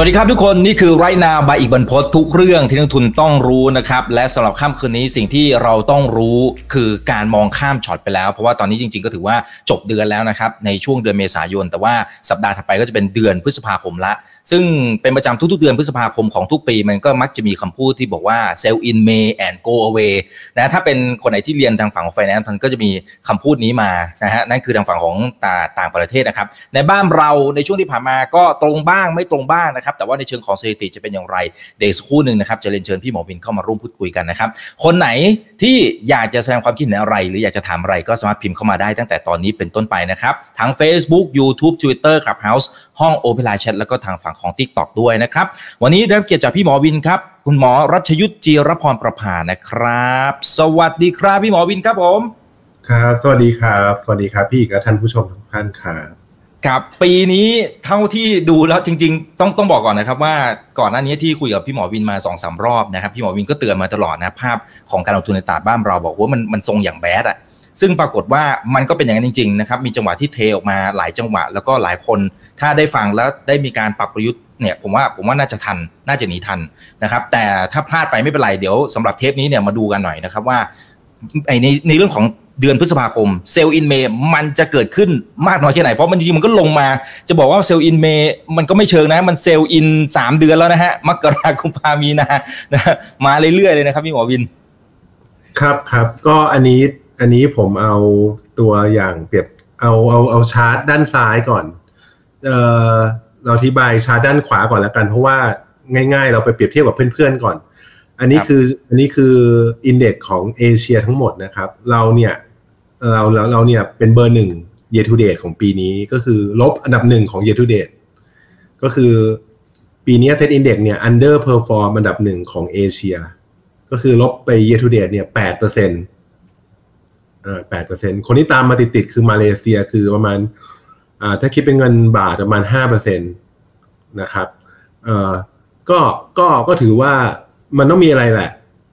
สวัสดีครับทุกคนนี่คือไรนาบายอีกบรรพททุกเรื่องที่นักทุนต้องรู้นะครับ และสำหรับค่ำคืนนี้สิ่งที่เราต้องรู้คือการมองข้ามช็อตไปแล้ว เพราะว่าตอนนี้จริง ๆ ก็ถือว่าจบเดือนแล้วนะครับ ในช่วงเดือนเมษายน แต่ว่าสัปดาห์ถัดไปก็จะเป็นเดือนพฤษภาคมละ ซึ่งเป็นประจำทุกๆเดือนพฤษภาคมของทุกปี มันก็มักจะมีคำพูดที่บอกว่า sell in May and go away นะถ้าเป็นคนไหนที่เรียนทางฝั่งของ finance มันก็จะมีคำพูดนี้มานะฮะนั่นคือทางฝั่งของต่างประเทศนะครับในบ้านเราในช่วงที่ผ่านมาก็ตรงบ้างไม่ตรงบ้างนะครับแต่ว่าในเชิงของสถิติจะเป็นอย่างไรเดี๋ยวสักครู่หนึ่งนะครับจะเรียนเชิญพี่หมอวินเข้ามาร่วมพูดคุยกันนะครับคนไหนที่อยากจะแสดงความคิดเห็นอะไร หรืออยากจะถามอะไรก็สามารถพิมพ์เข้ามาได้ตั้งแต่ตอนนี้เป็นต้นไปนะครับทั้ง Facebook YouTube Twitter Clubhouse ห้อง Open Line Chat แล้วก็ทางฝั่งของ TikTok ด้วยนะครับวันนี้ได้รับเกียรติจากพี่หมอวินครับคุณหมอรัชยุทธจีรพรประภานะครับ สวัสดีครับพี่หมอวินครับผม ครับ สวัสดีครับ สวัสดีครับพี่กับท่านผู้ชมทุกท่านครับ กับปีนี้เท่าที่ดูแล้วจริง ๆ ต้องต้องบอกก่อนนะครับว่าก่อนหน้านี้ที่คุยกับพี่หมอวินมาสองสามรอบนะครับพี่หมอวินก็เตือนมาตลอดนะภาพของการลงทุนในตลาดบ้านเราบอกว่ามันมันทรงอย่างแบดอะซึ่งปรากฏว่ามันก็เป็นอย่างนั้นจริงๆนะครับมีจังหวะที่เทออกมาหลายจังหวะ แล้วก็หลายคนถ้าได้ฟังแล้วได้มีการปรับกลยุทธ์เนี่ยผมว่าผมว่าน่าจะทันน่าจะหนีทันนะครับแต่ถ้าพลาดไปไม่เป็นไรเดี๋ยวสำหรับเทปนี้เนี่ยมาดูกันหน่อยนะครับว่าในในเรื่องของ เดือนพฤษภาคม Sell in May มันจะเกิดขึ้นมากน้อยแค่ไหน เพราะมันจริงมันก็ลงมา จะบอกว่า Sell in May มันก็ไม่เชิงนะ มัน Sell in สามเดือนแล้วนะฮะมกรากุมภามีนานะมาเรื่อยๆเลยนะครับพี่หมอวิน ครับครับก็อันนี้อันนี้ผมเอาตัวอย่างเปรียบเอาเอาเอาชาร์ตด้านซ้ายก่อนเออเราอธิบายชาร์ตด้านขวาก่อนแล้วกัน เพราะว่าง่าย ๆ เราไปเปรียบเทียบกับเพื่อนๆก่อนอันนี้คืออันนี้คือ index ของเอเชียทั้งหมดนะครับ เราเนี่ย เราเราเราเนี่ยเป็นเบอร์หนึ่ง year to date ของปีนี้ก็คือลบอันดับหนึ่งของ year to date ก็คือปีนี้ SET Index เนี่ย under perform อันดับหนึ่งของเอเชีย ก็คือลบไป year to date เนี่ยแปดเปอร์เซ็นต์อ่าแปดเปอร์เซ็นต์คนที่ตามมาติดๆคือมาเลเซียคือประมาณอ่าถ้าคิดเป็นเงินบาทประมาณห้าเปอร์เซ็นต์นะครับเอ่อก็ก็ก็ถือว่ามันต้องมีอะไรแหละ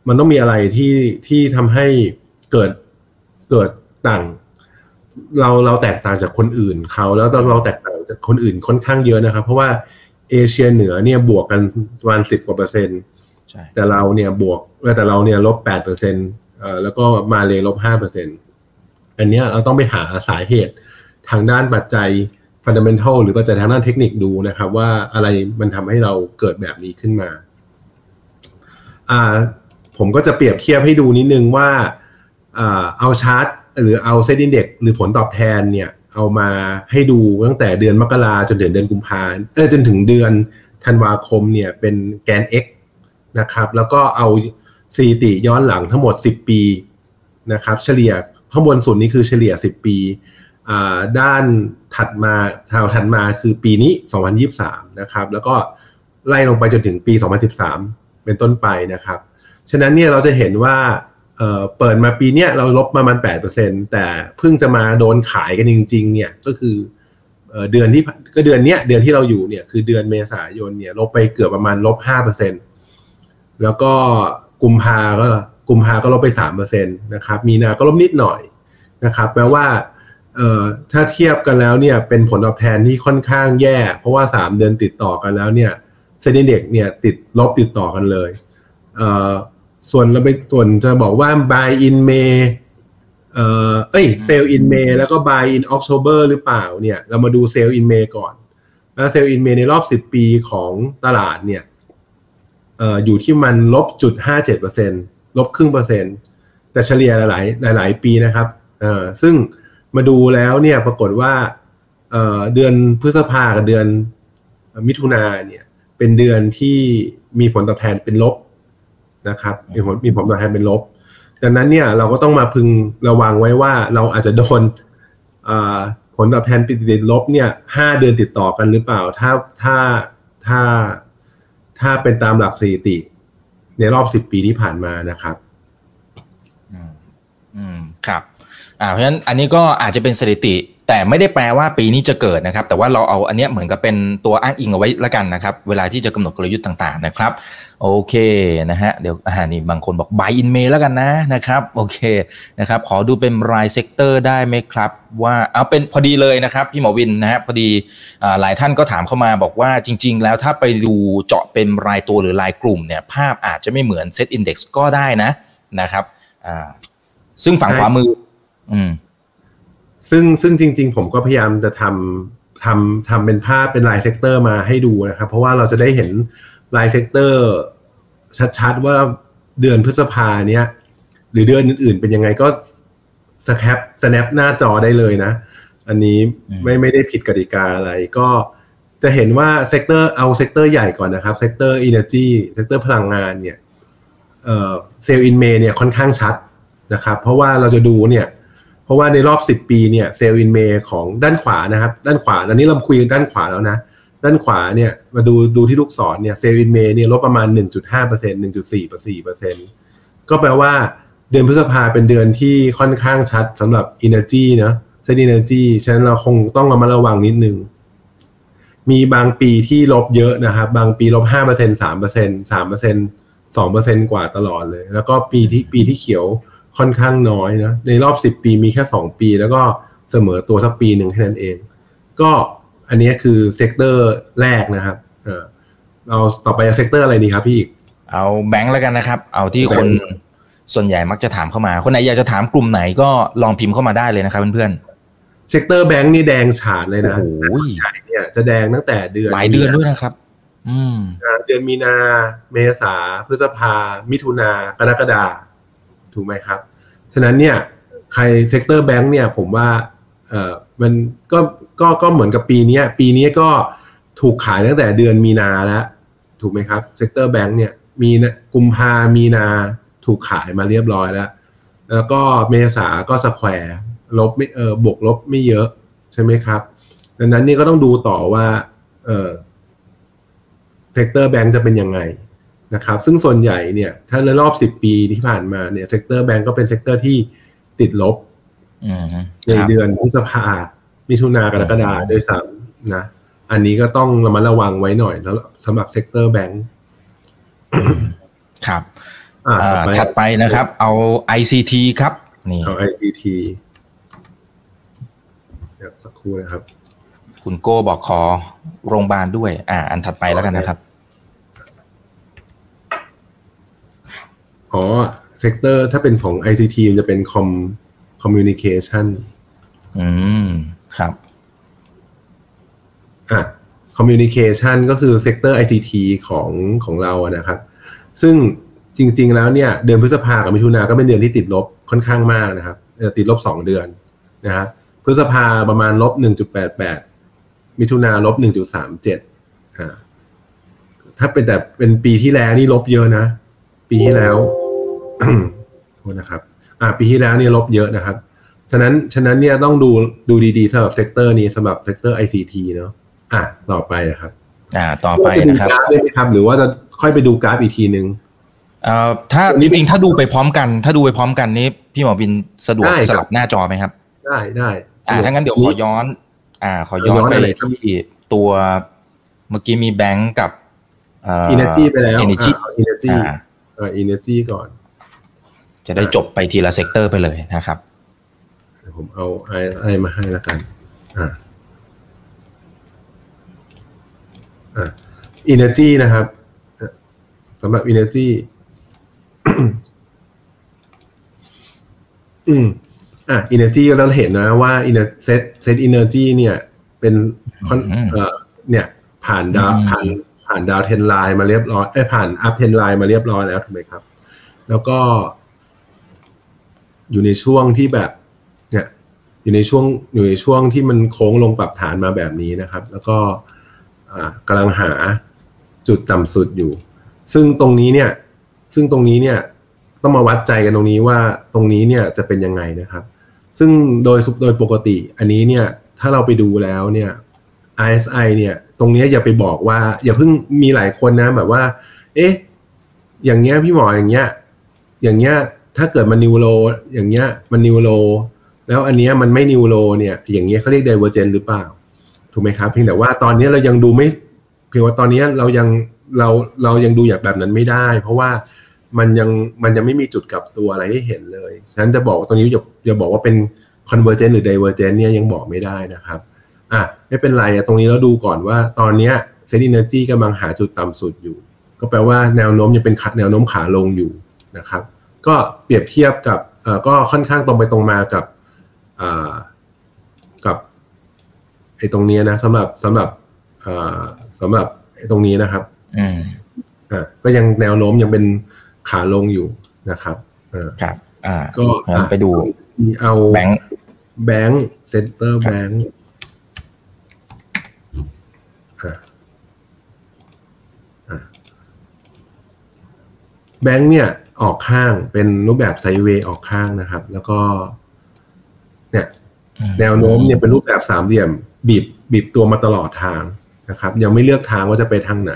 มันต้องมีอะไรที่ที่ทำให้เกิดเกิด ต่าง เราเราแตกต่างจากคนอื่นเขาแล้วเราแตกต่างจากคนอื่นค่อนข้างเยอะนะครับ เพราะว่าเอเชียเหนือเนี่ยบวกกันวันสิบกว่าเปอร์เซ็นต์แต่เราเนี่ยบวกแต่เราเนี่ยลบแปดเปอร์เซ็นต์แล้วก็มาเลย์ลบห้าเปอร์เซ็นต์อันนี้เราต้องไปหาสาเหตุทางด้านปัจจัย fundamental หรือปัจจัยทางด้านเทคนิคดูนะครับ ว่าอะไรมันทำให้เราเกิดแบบนี้ขึ้นมาอ่าผมก็จะเปรียบเทียบให้ดูนิดนึงว่า เอาชาร์ต หรือเอา SET Index หรือผลตอบแทนเนี่ยเอามาให้ดูตั้งแต่เดือนมกราจนถึงเดือนกุมภาเออจนถึงเดือนธันวาคมเนี่ยเป็นแกน X นะครับแล้วก็เอาสถิติย้อนหลังทั้งหมด 10 ปีนะครับเฉลี่ยข้างบนสุดนี้คือเฉลี่ย 10 ปี ด้านถัดมาทาวถัดมาคือปีนี้ 2023 นะครับ แล้วก็ไล่ลงไปจนถึงปี 2013 เป็นต้นไปนะครับ ฉะนั้นเนี่ยเราจะเห็นว่า เปิดมาปีเนี้ยเราลบประมาณแปดเปอร์เซ็นแต่เพิ่งจะมาโดนขายกันจริง ๆ เนี่ยก็คือเดือนที่ก็เดือนเนี้ยเดือนที่เราอยู่เนี่ยคือเดือนเมษายนเนี่ยลบไปเกือบประมาณลบห้าเปอร์เซ็นแล้วก็กุมภาก็กุมภาก็ลบไปสามเปอร์เซ็นตนะครับมีนาก็ลบนิดหน่อยนะครับแปลว่าถ้าเทียบกันแล้วเนี่ยเป็นผลตอบแทนที่ค่อนข้างแย่ เพราะว่าสามเดือนติดต่อกันแล้วเนี่ยเซ็นดีเด็กเนี่ยติดลบติดต่อกันเลยเส่วนเราไปส่วนจะบอกว่า buy in May เอ่อเอ้ย sell in May แล้วก็ buy in October หรือเปล่าเนี่ย เรามาดู sell in May ก่อน แล้ว sell in May ในรอบ 10 ปีของตลาดเนี่ยเอ่ออยู่ที่มันลบจุดห้าเจ็ดเปอร์เซ็นลบครึ่งเปอร์เซ็นต์แต่เฉลี่ยหลายหลายปีนะครับเอ่อซึ่งมาดูแล้วเนี่ยปรากฏว่าเอ่อเดือนพฤษภากับเดือนมิถุนาเนี่ยเป็นเดือนที่มีผลตอบแทนเป็นลบ นะครับมีผลมีผลตอบแทนเป็นลบ ดังนั้นเนี่ยเราก็ต้องมาพึงระวังไว้ว่าเราอาจจะโดนผลตอบแทนติดติดลบเนี่ยห้าเดือนติดต่อกันหรือเปล่า ถ้าถ้าถ้าถ้าเป็นตามหลักสถิติ ในรอบสิบปีที่ผ่านมานะครับ อืมอืมครับ อ่า เพราะฉะนั้นอันนี้ก็อาจจะเป็นสถิติ แต่ไม่ได้แปลว่าปีนี้จะเกิดนะครับ แต่ว่าเราเอาอันเนี้ยเหมือนกับเป็นตัวอ้างอิงเอาไว้ละกันนะครับ เวลาที่จะกำหนดกลยุทธ์ต่างๆนะครับ โอเคนะฮะเดี๋ยวอ่านี่บางคนบอก buy in May แล้วกันนะนะครับโอเคนะครับขอดูเป็นราย sector ได้ไหมครับ ว่าเอาเป็นพอดีเลยนะครับ พี่หมอวินนะฮะพอดีอหลายท่านก็ถามเข้ามาบอกว่าจริง ๆ แล้วถ้าไปดูเจาะเป็นรายตัวหรือรายกลุ่มเนี่ยภาพอาจจะไม่เหมือนเซตอินดี x ก็ได้นะนะครับซึ่งฝั่งขวามือ อืม ซึ่งซึ่งจริง ๆ ผมก็พยายามจะทำทำทำเป็นภาพเป็นราย sector มาให้ดูนะครับ เพราะว่าเราจะได้เห็นราย sector ชัดๆ ว่าเดือนพฤษภาเนี้ยหรือเดือนอื่นๆ เป็นยังไงก็แคปสแนปหน้าจอได้เลยนะ อันนี้อืมไม่ไม่ได้ผิดกติกาอะไรก็จะเห็นว่า sector เอา sector ใหญ่ก่อนนะครับ sector energy sector พลังงานเนี่ย Sell in May เนี่ยค่อนข้างชัดนะครับ เพราะว่าเราจะดูเนี่ย เพราะว่าในรอบ 10 ปีเนี่ย Sell in May ของด้านขวานะครับ ด้านขวาอันนี้เราคุยกันด้านขวาแล้วนะ ด้านขวาเนี่ยมาดูดูที่ลูกศรเนี่ย Sell in May เนี่ยลบประมาณ 1.5% 1.4%ก็แปลว่าเดือนพฤษภาเป็นเดือนที่ค่อนข้างชัดสำหรับ Energy เนะเซต Energy ฉะนั้นเราคงต้องระมัดระวังนิดนึง มีบางปีที่ลบเยอะนะครับ บางปีลบ5% 3% 3% 2%กว่าตลอดเลย แล้วก็ปีที่ปีที่เขียว ค่อนข้างน้อยนะในรอบ 10 ปีมีแค่ 2 ปี แล้วก็เสมอตัวสักปีหนึ่งแค่นั้นเอง ก็อันนี้คือ sector แรกนะครับเออเราต่อไป sector อะไรดีครับพี่อีกเอาแบงค์แล้วกันนะครับ เอาที่แบงค์คนส่วนใหญ่มักจะถามเข้ามา คนไหนอยากจะถามกลุ่มไหนก็ลองพิมพ์เข้ามาได้เลยนะครับเพื่อน sector แบงค์นี่แดงฉานเลยๆโอ้นะโหใหญ่เนี่ยจะแดงตั้งแต่เดือนหลายเดือนด้วยนะครับ อืมนะเดือนมีนา เมษาพฤษภา มิถุนากรกฎา ถูกไหมครับ ฉะนั้นเนี่ยใคร sector แบงค์เนี่ยผมว่าเออมันก็ก็ก็เหมือนกับปีนี้ปีนี้ก็ถูกขายตั้งแต่เดือนมีนาแล้ว ถูกไหมครับ sector แบงค์เนี่ยมีนากุมภามีนาถูกขายมาเรียบร้อยแล้ว แล้วก็เมษาก็ square ลบไม่เออบวกลบไม่เยอะใช่ไหมครับ ดังนั้นนี่ก็ต้องดูต่อว่าเออ sector แบงค์จะเป็นยังไง นะครับซึ่งส่วนใหญ่เนี่ยถ้าในรอบ 10 ปีที่ผ่านมาเนี่ย sector แบงค์ก็เป็น sector ที่ติดลบอืมในครับเดือนพฤษภามิถุนากรกฎาด้วยซ้ำนะอันนี้ก็ต้องระมัดระวังไว้หน่อยแล้วสำหรับ sector แบงค์ครับอ่าอ่าต่อไปถัดไปนะครับ เอา ICT ครับ นี่เอา ICT เดี๋ยวสักครู่นะครับ คุณโก้บอกขอโรงพยาบาลด้วย อ่า อันถัดไปแล้วกันนะครับ อ๋อ sector ถ้าเป็นของ ICT มันจะเป็น com communication อืม ครับ อะ communication ก็คือ sector ICT ของของเราอะนะครับ ซึ่งจริง ๆ แล้วเนี่ย เดือนพฤษภากับมิถุนาก็เป็นเดือนที่ติดลบค่อนข้างมากนะครับเอ่อติดลบสองเดือนนะครับพฤษภาประมาณลบหนึ่งจุดแปดแปดมิถุนาลบหนึ่งจุดสามเจ็ดอ่าถ้าเป็นแต่เป็นปีที่แล้วนี่ลบเยอะนะ ปีที่แล้วโทษนะครับ อ่า ปีที่แล้วเนี่ยลบเยอะนะครับ ฉะนั้นฉะนั้นเนี่ยต้องดูดูดีๆสำหรับเซกเตอร์นี้สำหรับเซกเตอร์ ICT เนาะอะต่อไปนะครับ อ่า ต่อไปจะดูนะครับกราฟได้ไหมครับ หรือว่าจะค่อยไปดูกราฟอีกทีนึงเอ่อถ้าอันจนี้จริงๆถ้าดูไปพร้อมกัน ถ้าดูไปพร้อมกันนี้พี่หมอวินสะดวกได้ครับสลับหน้าจอไหมครับ ได้ได้อ่าถ้างั้นเดี๋ยวขอย้อน อ่า ขอย้อนย้อนไปอะไรครับที่ตัวเมื่อกี้มีแบงก์กับเอ่ออินเนอร์จีไปแล้ว Energy อิน เนอร์จีอ่าอ่า energy ก่อน จะได้จบไปทีละ sector ไปเลยนะครับเดี๋ยวผมเอาไอไอมาให้ละกันอ่าอ่า energy นะครับเอ่อสำหรับ energy อืมอะ energy เราเห็นนะว่า ener SET SET energy เนี่ย เป็นค่อนอืมเอ่อเนี่ย ผ่าน down อืมผ่าน ผ่าน downtrend line มาเรียบร้อยเอ้ผ่าน uptrend line มาเรียบร้อยแล้วถูกไหมครับ แล้วก็ อยู่ในช่วงที่แบบ เนี่ย อยู่ในช่วงอยู่ในช่วงที่มันโค้งลงปรับฐานมาแบบนี้นะครับ แล้วก็กำลังหาจุดต่ำสุดอยู่ ซึ่งตรงนี้เนี่ย ซึ่งตรงนี้เนี่ย ต้องมาวัดใจกันตรงนี้ว่าตรงนี้เนี่ยจะเป็นยังไงนะครับ ซึ่งโดยโดยปกติ อันนี้เนี่ย ถ้าเราไปดูแล้วเนี่ย RSI เนี่ย ตรงนี้อย่าไปบอกว่า อย่าเพิ่งมีหลายคนนะแบบว่า เอ๊ะ อย่างเงี้ยพี่หมออย่างเงี้ย อย่างเงี้ยถ้าเกิดมันนิวโรอย่างเงี้ยมันนิวโรแล้วอันเนี้ยมันไม่นิวโรเนี่ย อย่างเงี้ยเขาเรียก divergent หรือเปล่า ถูกไหมครับเพียงแต่ว่าตอนนี้เรายังดูไม่เพียงว่าตอนนี้เรายังเราเรายังดูอย่างแบบนั้นไม่ได้ เพราะว่ามันยังมันยังไม่มีจุดกลับตัวอะไรให้เห็นเลย ฉะนั้นจะบอกตรงนี้อย่าอย่าบอกว่าเป็น convergent หรือ divergent เนี่ยยังบอกไม่ได้นะครับ อะไม่เป็นไรอะตรงนี้เราดูก่อนว่าตอนเนี้ยเซน energy กำลังหาจุดต่ำสุดอยู่ ก็แปลว่าแนวโน้มยังเป็นขาแนวโน้มขาลงอยู่นะครับ ก็เปรียบเทียบกับเอ่อก็ค่อนข้างตรงไปตรงมากับอ่ากับไอ้ตรงเนี้ยนะสำหรับสำหรับอ่าสำหรับไอ้ตรงนี้นะครับอืมอ่าก็ยังแนวโน้มยังเป็นขาลงอยู่นะครับอ่าครับ อ่า ก็งั้นไปดูเอาแบงค์แบงค์ sector ครับแบงค์ แบงค์เนี่ยออกข้างเป็นรูปแบบไซด์เวย์ออกข้างนะครับ แล้วก็ เนี่ย แนวโน้มเนี่ยเป็นรูปแบบสามเหลี่ยม บีบบีบตัวมาตลอดทางนะครับ ยังไม่เลือกทางว่าจะไปทางไหน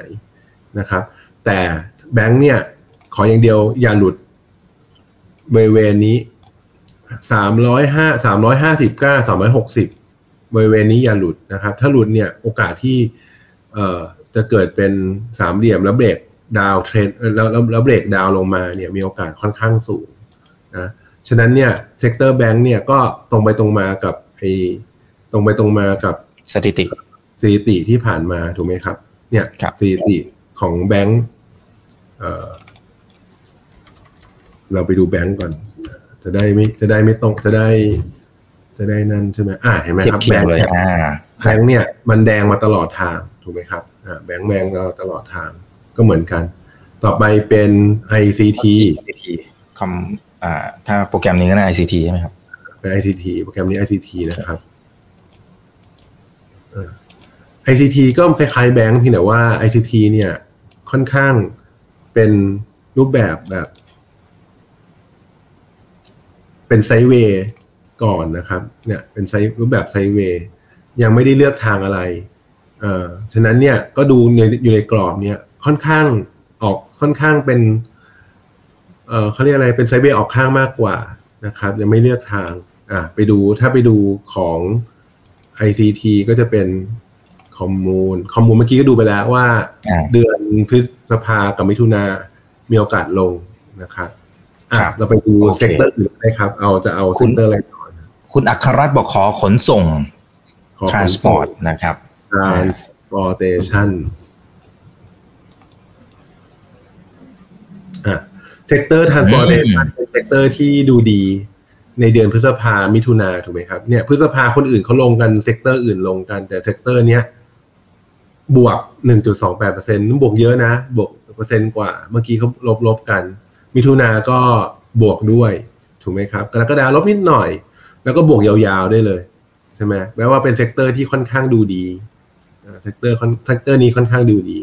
นะครับ แต่แบงค์เนี่ย ขออย่างเดียวอย่าหลุดบริเวณนี้สามร้อยห้าสามร้อยห้าสิบเก้าสามร้อยหกสิบบริเวณนี้อย่าหลุดนะครับ ถ้าหลุดเนี่ยโอกาสที่ เอ่อจะเกิดเป็นสามเหลี่ยมแล้ว break downtrend แล้วแล้วแล้ว break down ลงมาเนี่ยมีโอกาสค่อนข้างสูงนะฉะนั้นเนี่ย sector แบงค์เนี่ยก็ตรงไปตรงมากับไอตรงไปตรงมากับสถิติสถิติที่ผ่านมาถูกไหมครับ เนี่ยครับสถิติของแบงค์เอ่อเราไปดูแบงค์ก่อน จะได้ไม่จะได้ไม่ตรงจะได้ จะได้นั่นใช่ไหมอ่าเห็นไหมครับเทียบเคียงแบงค์เลยเนี่ยอ่าแบงค์เนี่ยมันแดงมาตลอดทาง ถูกไหมครับอ่าแบงค์แบงค์เราตลอดทางก็เหมือนกัน ต่อไปเป็น ICT ICT คำอ่าถ้าโปรแกรมนี้ก็น่า ICT ใช่ไหมครับเป็น ICT โปรแกรมนี้ ICT นะครับเอ่อ ICT ก็คล้ายๆแบงค์เพียงแต่ว่า ICT เนี่ยค่อนข้างเป็นรูปแบบแบบ เป็นไซด์เวย์ก่อนนะครับ เนี่ยเป็นไซด์รูปแบบไซด์เวย์ยังไม่ได้เลือกทางอะไร เอ่อฉะนั้นเนี่ยก็ดูในอยู่ในกรอบเนี่ยค่อนข้างออกค่อนข้างเป็นเอ่อเขาเรียกอะไรเป็นไซด์เวย์ออกข้างมากกว่านะครับยังไม่เลือกทางอะไปดูถ้าไปดูของ ICT ก็จะเป็นคอมมูนคอมมูนเมื่อกี้ก็ดูไปแล้วว่าอ่าเดือนพฤษภากับมิถุนามีโอกาสลงนะครับอะครับเราไปดูโอเค sector อื่นได้ครับ เอาจะเอา sector อะไรก่อนคุณอัครรัตน์บอกขอขนส่งขอ transport นะครับ transportation อะเซกเตอร์ transportation เป็นเซกเตอร์ที่ดูดีในเดือนพฤษภามิถุนาถูกไหมครับเนี่ยพฤษภาคนอื่นเขาลงกัน sector อื่นลงกัน แต่ sector เนี้ยบวก 1.28เปอร์เซ็นต์บวกเยอะนะ บวกเปอร์เซ็นต์กว่า เมื่อกี้เขาลบลบกัน มิถุนาก็บวกด้วย ถูกไหมครับกรกฎาลบนิดหน่อย แล้วก็บวกยาวๆได้เลย ใช่ไหมแปลว่าเป็น sector ที่ค่อนข้างดูดี sector sector นี้ค่อนข้างดูดี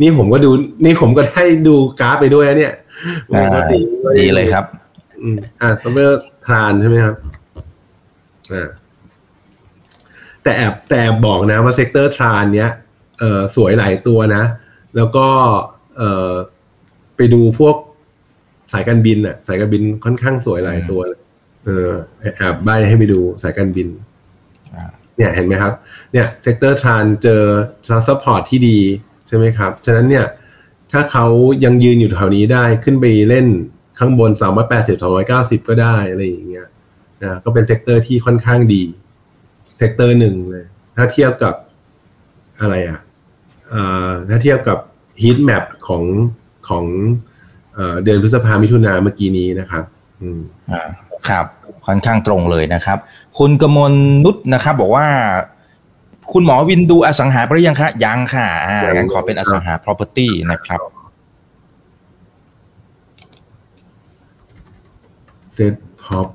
นี่ผมก็ดู นี่ผมก็ได้ดูกราฟไปด้วยนะเนี่ยปกติดีเลยครับ อืมอ่า summer trans ใช่ไหมครับอ่าแต่แอบแต่แอบบอกนะว่า sector trans เนี้ยเอ่อสวยหลายตัวนะ แล้วก็เอ่อไปดูพวกสายการบินอะสายการบินค่อนข้างสวยหลายตัวเลยเออแอบใบ้ให้ไปดูสายการบินอ่า เนี่ยเห็นไหมครับเนี่ย sector trans เจอ support ที่ดีใช่ไหมครับ ฉะนั้นเนี่ยถ้าเขายังยืนอยู่แถวนี้ได้ขึ้นไปเล่นข้างบน 3 8 0 290 ก็ได้อะไรอย่างเงี้ยนะก็เป็น sector ที่ค่อนข้างดี sector หนึ่งเลย ถ้าเทียบกับอะไรอะถ้าเทียบกับ heat map ของของเอ่อเดือนพฤษภามิถุนาเมื่อกี้นี้นะครับ อืมอ่าครับ ค่อนข้างตรงเลยนะครับ คุณกมลนุชนะครับ บอกว่า คุณหมอวินดูอสังหาไปหรือยังคะยังค่ะอ่างั้นขอเป็นอสังหา property นะครับ SET prop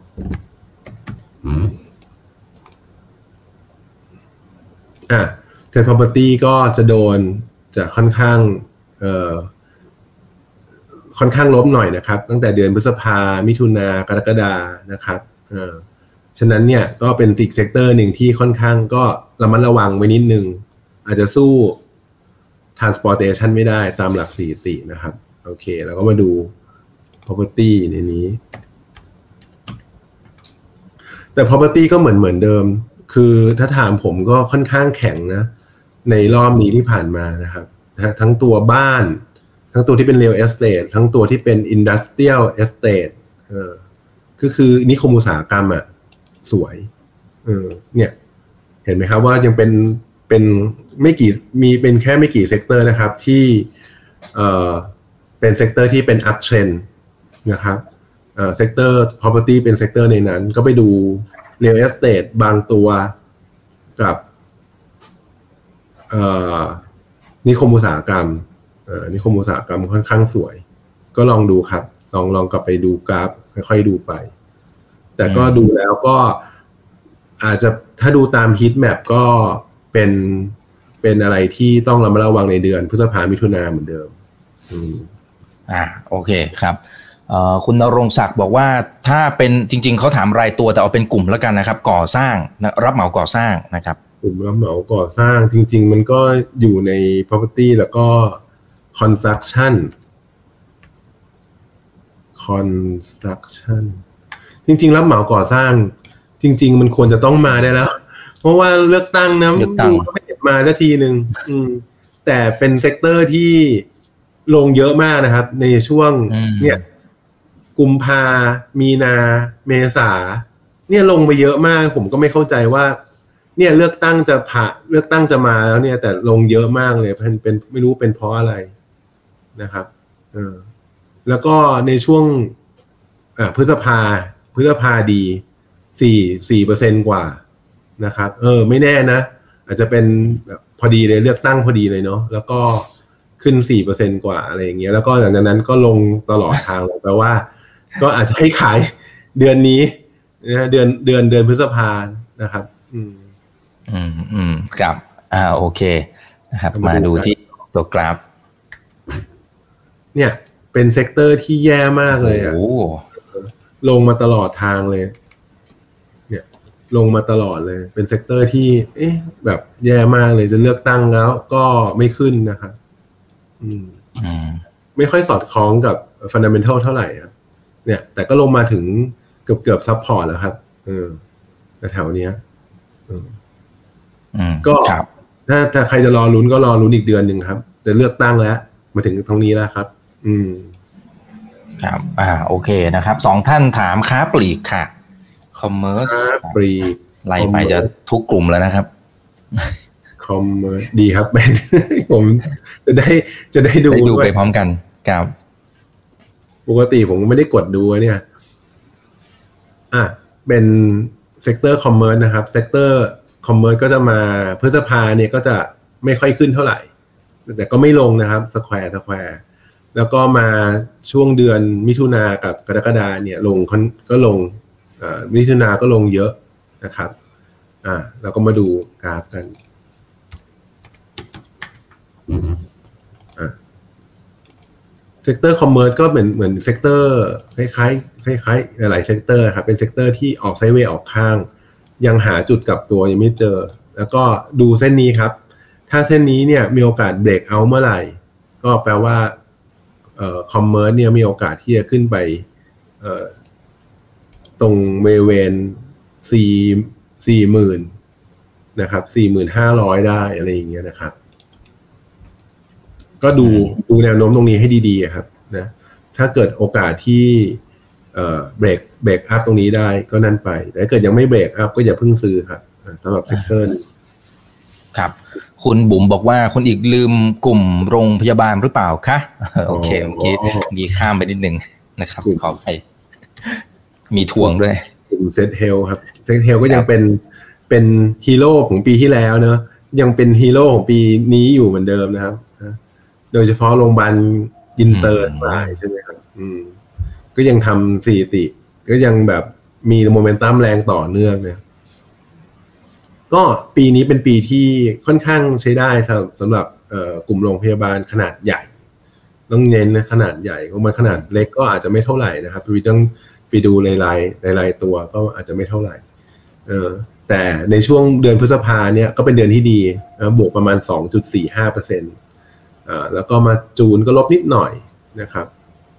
อะ SET property ก็จะโดนจะค่อนข้างเอ่อค่อนข้างลบหน่อยนะครับ ตั้งแต่เดือนพฤษภามิถุนากรกฎานะครับ เออ ฉะนั้นเนี่ยก็เป็นอีก sector หนึ่งที่ค่อนข้างก็ระมัดระวังไว้นิดนึง อาจจะสู้ transportation ไม่ได้ตามหลักสถิตินะครับ โอเคแล้วก็มาดู property ในนี้ แต่ property ก็เหมือนเหมือนเดิม คือถ้าถามผมก็ค่อนข้างแข็งนะ ในรอบนี้ที่ผ่านมานะครับ ทั้งตัวบ้าน ทั้งตัวที่เป็น real estate ทั้งตัวที่เป็น industrial estate เออก็คือนิคมอุตสาหกรรมอะ สวยเออเนี่ย เห็นไหมครับว่ายังเป็นเป็นไม่กี่มีเป็นแค่ไม่กี่ sector นะครับที่เอ่อเป็น sector ที่เป็น up trend นะครับเอ่อเซกเตอร์ property เป็นเซกเตอร์ในนั้น ก็ไปดู real estate บางตัวกับเออนิคมอุตสาหกรรมเออนิคมอุตสาหกรรมค่อนข้างสวย ก็ลองดูครับ ลองลองกลับไปดูกราฟ ค่อยๆดูไป แต่ก็ดูแล้วก็อาจจะถ้าดูตามฮิตแมปก็เป็นเป็นอะไรที่ต้องระมัดระวังในเดือนพฤษภามิถุนาเหมือนเดิม อืมอ่าโอเคครับเอ่อคุณนรงศักดิ์บอกว่าถ้าเป็นจริง ๆเขาถามรายตัวแต่เอาเป็นกลุ่มแล้วกันนะครับ ก่อสร้างนะรับเหมาก่อสร้างนะครับ กลุ่มรับเหมาก่อสร้างจริง ๆ มันก็อยู่ใน property แล้วก็ construction construction จริง ๆ รับเหมาก่อสร้าง จริง ๆ มันควรจะต้องมาได้แล้ว เพราะว่าเลือกตั้งนะเลือกตั้งก็ไม่เห็นมาสักทีหนึ่งอืมแต่เป็น sector ที่ลงเยอะมากนะครับ ในช่วงอืมเนี่ย กุมภามีนาเมษาเนี่ยลงไปเยอะมาก ผมก็ไม่เข้าใจว่า เนี่ยเลือกตั้งจะผ่าเลือกตั้งจะมาแล้วเนี่ย แต่ลงเยอะมากเลยเป็นเป็นไม่รู้เป็นเพราะอะไรนะครับ เออ แล้วก็ในช่วงอ่าพฤษภา พฤษภาดีสี่สี่เปอร์เซ็นกว่านะครับ เออ ไม่แน่นะ อาจจะเป็นแบบพอดีเลยเลือกตั้งพอดีเลยเนาะแล้วก็ขึ้นสี่เปอร์เซ็นกว่าอะไรอย่างเงี้ยแล้วก็หลังจากนั้นก็ลงตลอดทางเลยแปลว่า ก็อาจจะให้ขายเดือนนี้นะเดือนเดือนเดือนพฤษภานะครับ อืม อืมอืมครับ อ่าโอเคนะครับ มามาดูดูกันที่ตัวกราฟ เนี่ย เป็น sector ที่แย่มากเลยอะโอ้โห ลงมาตลอดทางเลย เนี่ย ลงมาตลอดเลย เป็น sector ที่ เอ๊ะ แบบแย่มากเลยจะเลือกตั้งแล้ว ก็ไม่ขึ้นนะครับอืมอืมไม่ค่อยสอดคล้องกับฟันดัมเ n นทัลเท่าไหร่ครับเนี่ย แต่ก็ลงมาถึงเกือบเกือบ support แล้วครับเออแถวๆเนี้ยเอออืมก็ครับถ้าถ้าใครจะรอลุ้นก็รอลุ้นอีกเดือนหนึ่งครับจะเลือกตั้งแล้ว มาถึงตรงนี้แล้วครับ อืม ครับ อ่า โอเคนะครับ สองท่านถามค้าปลีกค่ะ commerce ค้าปลีกไล่ไปจะทุกกลุ่มแล้วนะครับ commerce ดีครับผมจะได้จะได้ดูได้ดูด้วยไปพร้อมกันครับปกติผมก็ไม่ได้กดดูเนี่ย อะ เป็น sector commerce นะครับ sector commerce ก็จะมาพฤษภาเนี่ยก็จะไม่ค่อยขึ้นเท่าไหร่ แต่ก็ไม่ลงนะครับ square square แล้วก็มาช่วงเดือนมิถุนากับกรกฎาเนี่ยลงก็ลงมิถุนาก็ลงเยอะนะครับอ่าเราก็มาดูกราฟกันsector commerce ก็เหมือนเหมือน sector คล้ายๆคล้ายๆหลายๆ sector ครับเป็น sector ที่ออก sideway ออกข้าง ยังหาจุดกลับตัวยังไม่เจอ แล้วก็ดูเส้นนี้ครับ ถ้าเส้นนี้เนี่ยมีโอกาส break out เมื่อไหร่ ก็แปลว่า commerce เนี่ยมีโอกาสที่จะขึ้นไปตรงเวเวนสี่สี่หมื่นนะครับสี่หมื่นห้าร้อยได้อะไรอย่างเงี้ยนะครับ ก็ดูดูแนวโน้มตรงนี้ให้ดีๆครับนะถ้าเกิดโอกาสที่ break break up ตรงนี้ได้ก็นั่นไปแต่ถ้าเกิดยังไม่ break up ก็อย่าเพิ่งซื้อครับสำหรับ sector นี้ ครับ คุณบุ๋มบอกว่าคุณอีกลืมกลุ่มโรงพยาบาลหรือเปล่าคะโอเคเมื่อกี้เมื่อกี้ข้ามไปนิดนึงนะครับ ขอไปมีทวงด้วยกลุ่ม SET Health ครับ SET Health ก็ยังเป็นเป็นฮีโร่ของปีที่แล้วเนอะยังเป็นฮีโร่ของปีนี้อยู่เหมือนเดิมนะครับนะโดยเฉพาะโรงพยาบาลอินเตอร์อืมหลายใช่ไหมครับอืม ก็ยังทำสถิติ ก็ยังแบบมีโมเมนตัมแรงต่อเนื่องเนี่ย ก็ปีนี้เป็นปีที่ค่อนข้างใช้ได้สำหรับสำหรับกลุ่มโรงพยาบาลขนาดใหญ่ ต้องเน้นนะขนาดใหญ่เพราะมันขนาดเล็กก็อาจจะไม่เท่าไหร่นะครับพี่ต้องไปดูรายรายตัวก็อาจจะไม่เท่าไหร่เออแต่ในช่วงเดือนพฤษภาเนี่ยก็เป็นเดือนที่ดีนะบวกประมาณ 2.45เปอร์เซ็นต์อ่าแล้วก็มา June ก็ลบนิดหน่อยนะครับ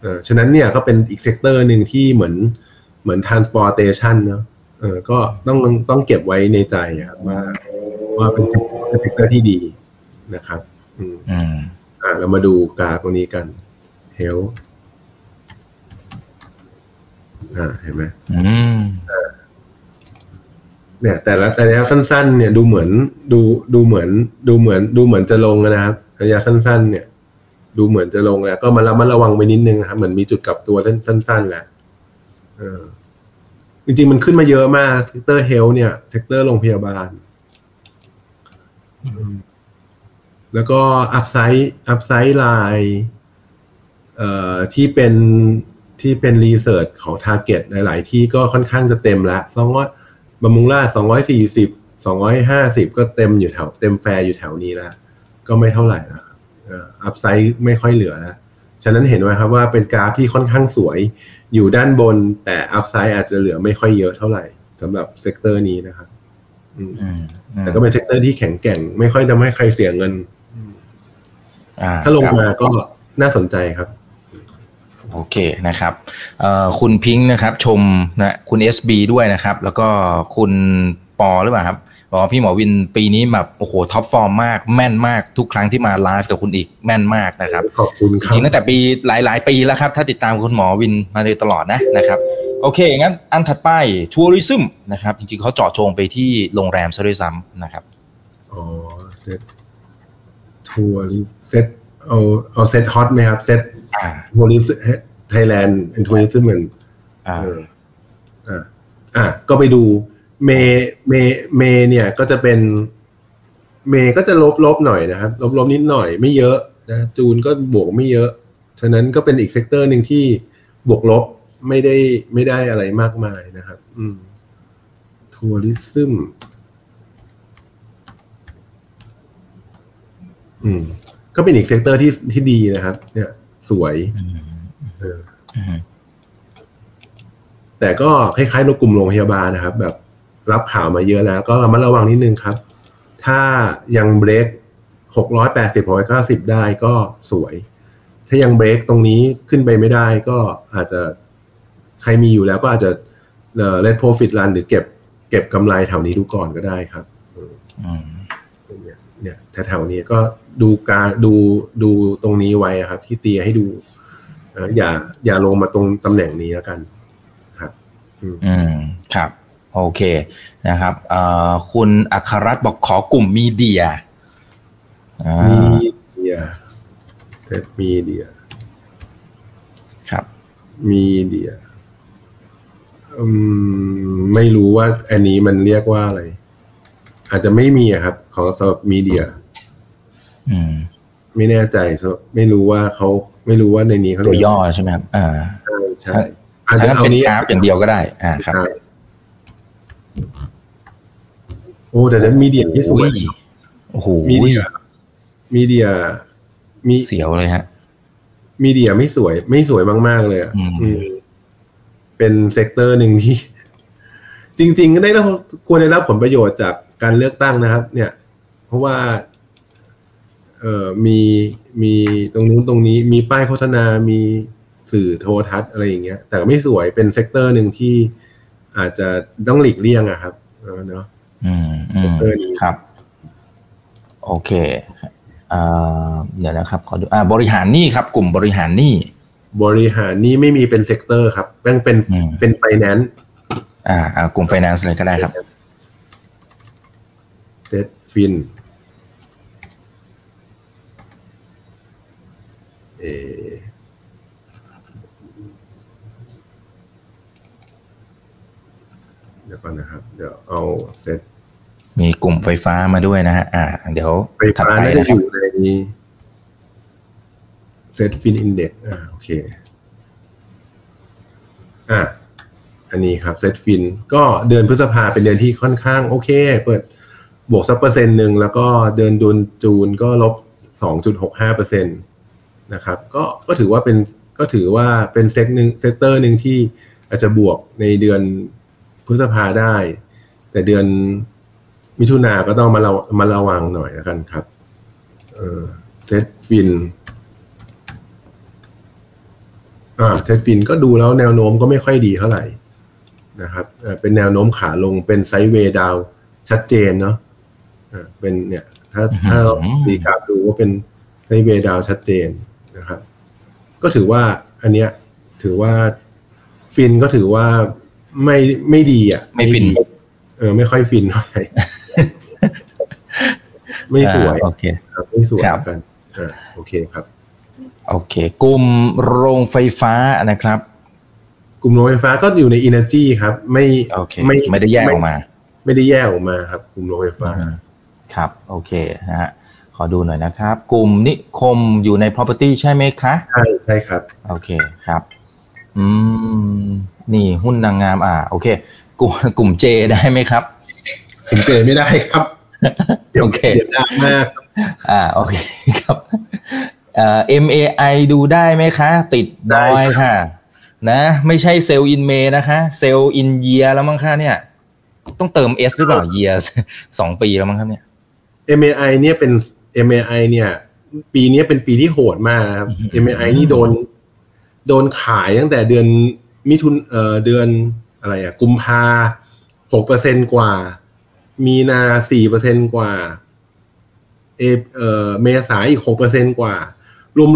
เออฉะนั้นเนี่ยก็เป็นอีก sector หนึ่งที่เหมือนเหมือน transportation เนอะ เออก็ต้องต้องเก็บไว้ในใจครับว่าว่าเป็นเป็น sector ที่ดีนะครับ อืมอ่าเรามาดูกราฟตรงนี้กันHealth อ่าเห็นไหมอืมเนี่ย แต่ละระยะสั้น ๆ เนี่ยดูเหมือนดูดูเหมือน ดูเหมือน ดูเหมือนจะลงนะครับระยะสั้น ๆ เนี่ย ดูเหมือนจะลงแล้ว ก็มาระมัดระวังไปนิดนึงนะครับเหมือนมีจุดกลับตัวเล่นสั้น ๆแล้วเออ จริง ๆ มันขึ้นมาเยอะมาก sector Health เนี่ย sector โรงพยาบาลอืมแล้วก็ upside upside line เอ่อที่เป็นที่เป็นรีเสิร์ชของ t a r g e t หลาย ๆ ที่ก็ค่อนข้างจะเต็มละสองร้อยบำรุงราษฎร์สองร้อยสี่สิบสองร้อยห้าสิบก็เต็มอยู่แถว เต็มแฟร์อยู่แถวนี้แล้วก็ไม่เท่าไหร่แล้วครับ upside ไม่ค่อยเหลือแล้ว ฉะนั้นเห็นไหมครับว่าเป็นกราฟที่ค่อนข้างสวยอยู่ด้านบน แต่ upside อาจจะเหลือไม่ค่อยเยอะเท่าไหร่สำหรับ sector นี้นะครับอืมอืมแต่ก็เป็น sector ที่แข็งแกร่ง ไม่ค่อยทำให้ใครเสียเงินอ่ะถ้าลงครับมาก็น่าสนใจครับ โอเคนะครับเอ่อคุณพิงค์นะครับ ชมนะคุณ SB ด้วยนะครับ แล้วก็คุณปอหรือเปล่าครับ บอกว่าพี่หมอวินปีนี้แบบโอ้โห top form มากแม่นมากทุกครั้งที่มาไลฟ์กับคุณอีกแม่นมากนะครับขอบคุณครับจริงๆตั้งแต่ปีหลาย ๆ ปีแล้วครับ ถ้าติดตามคุณหมอวินมาโดยตลอดนะนะครับโอเคงั้นอันถัดไป tourism นะครับจริง ๆเขาเจาะจงไปที่โรงแรมซะด้วยซ้ำนะครับอ๋อ SET Touri SET เอาเอา SET Hot ไหมครับเซตอ่า Tourist Thailand Tourism เหมือนอ่าเอออะอะก็ไปดู May May May เนี่ยก็จะเป็น May ก็จะลบลบหน่อยนะครับ ลบลบนิดหน่อยไม่เยอะนะ June ก็บวกไม่เยอะ ฉะนั้นก็เป็นอีก sector หนึ่งที่บวกลบไม่ได้ไม่ได้อะไรมากมายนะครับ อืม tourism อืม ก็เป็นอีก sector ที่ที่ดีนะครับ เนี่ย สวยอืมเอออืมแต่ก็คล้ายๆโรกลุ่มโรงพยาบาลนะครับ แบบ รับข่าวมาเยอะแล้ว ก็ระมัดระวังนิดนึงครับ ถ้ายังเบรกหกร้อยแปดสิบหกร้อยเก้าสิบได้ก็สวย ถ้ายังเบรกตรงนี้ขึ้นไปไม่ได้ก็อาจจะใครมีอยู่แล้วก็อาจจะเอ่อ let profit run หรือเก็บ เก็บกำไรแถวนี้ดูก่อนก็ได้ครับอืมเนี่ยเนี่ยแถวๆนี้ก็ดูการดูดูตรงนี้ไว้อะครับ ที่เตียให้ดูนะอย่าอย่าลงมาตรงตำแหน่งนี้แล้วกัน ครับ อืมอืมครับ โอเคนะครับเอ่อคุณอัครรัตน์บอกขอกลุ่มมีเดียอ่ามีเดียเซตมีเดีย ครับมีเดียอืมไม่รู้ว่าอันนี้มันเรียกว่าอะไร อาจจะไม่มีอะครับ ของสำหรับมีเดียอืมไม่แน่ใจไม่รู้ว่าเขาไม่รู้ว่าในนี้เขาตัวเรีกย่อใช่ไหมครับอ่าใช่ใช่อาจถ้าจะงั้นเอาเป็นนี้กราฟอย่างเดียวก็ได้ อ่าครับ ใช่ โอ้แต่นั้นมีเดียที่สวยโอ้โหมีเดียมีเดียมีเสียวเลยฮะ มีเดียไม่สวย ไม่สวยมาก ๆ เลยอะอืมอืมเป็นเซกเตอร์หนึ่งที่ จริง ๆ ก็ได้รับควรได้รับผลประโยชน์จากการเลือกตั้งนะครับ เนี่ย เพราะว่า เอ่อมีมีตรงนู้นตรงนี้ มีป้ายโฆษณา มีสื่อโทรทัศน์อะไรอย่างเงี้ย แต่ไม่สวยเป็น sector หนึ่งที่อาจจะต้องหลีกเลี่ยงอะครับเออเนาะ อืมอืมเออดีครับ โอเคอ่าเดี๋ยวนะครับขอดูอ่าบริหารหนี้ครับ กลุ่มบริหารหนี้บริหารนี่ไม่มีเป็น sector ครับแม่งเป็นอืมเป็นไฟแนนซ์อ่าอ่ากลุ่ม finance เลยก็ได้ครับเซตฟินเออเดี๋ยวก่อนนะครับ เดี๋ยวเอาเซต มีกลุ่มไฟฟ้ามาด้วยนะฮะ อ่า เดี๋ยวไฟถัดฟ้าไปน่าจะนะอครับยู่ในเซตฟินอินเด็กอ่า โอเค อะอันนี้ครับ SETFIN ก็เดือนพฤษภาเป็นเดือนที่ค่อนข้างโอเค เปิดบวกสักเปอร์เซ็นต์หนึ่ง แล้วก็เดือน June ก็ลบสองจุดหกห้าเปอร์เซ็นต์นะครับ ก็ ก็ถือว่าเป็น ก็ถือว่าเป็น sec หนึ่ง sector หนึ่งที่อาจจะบวกในเดือนพฤษภาได้ แต่เดือน มิถุนาก็ต้องมาระมาระวังหน่อยแล้วกันครับเออ SETFINอ่า SETFIN ก็ดูแล้วแนวโน้มก็ไม่ค่อยดีเท่าไหร่นะครับเอ่อเป็นแนวโน้มขาลงเป็น sideway down ชัดเจนเนาะอ่าเป็นเนี่ยถ้าถ้าเราตีกราฟดูว่าเป็น sideway down ชัดเจนนะครับ ก็ถือว่าอันเนี้ยถือว่าฟินก็ถือว่าไม่ไม่ดีอะ ไม่ฟินดีเออไม่ค่อยฟินเท่าไหร่ไม่สวยอ่าโอเคครับไม่สวยครับกันอ่าโอเคครับ โอเค กลุ่มโรงไฟฟ้านะครับ กลุ่มโรงไฟฟ้าก็อยู่ใน Energy ครับ ไม่โอเคไม่ได้แยกออกมา ไม่ได้แยกออกมาครับ กลุ่มโรงไฟฟ้า ครับ โอเคนะฮะขอดูหน่อยนะครับ กลุ่มนิคมอยู่ใน property ใช่ไหมคะใช่ใช่ครับ โอเคครับ อืม นี่หุ้นนางงาม อ่า โอเค กลุ่มกลุ่มเจได้ไหมครับผมเจอไม่ได้ครับเดี๋ยวโอเคเดี๋ยวดังมากอ่าโอเคครับเอ่อ MAI ดูได้ไหมคะ ติดดอยค่ะ นะ ไม่ใช่ Sell in May นะคะ Sell in Year แล้วมั้งคะเนี่ย ต้องเติม S หรือเปล่าเยียสองปีแล้วมั้งครับเนี่ย MAI เนี่ยเป็น MAI เนี่ย ปีนี้เป็นปีที่โหดมากนะครับอือฮึ MAI นี่โดน โดนขายตั้งแต่เดือนมิถุนเอ่อเดือน อะไรอะกุมภาหกเปอร์เซ็นต์กว่า มีนาสี่เปอร์เซ็นต์กว่า เอเอ่อเมษาอีกหกเปอร์เซ็นต์กว่า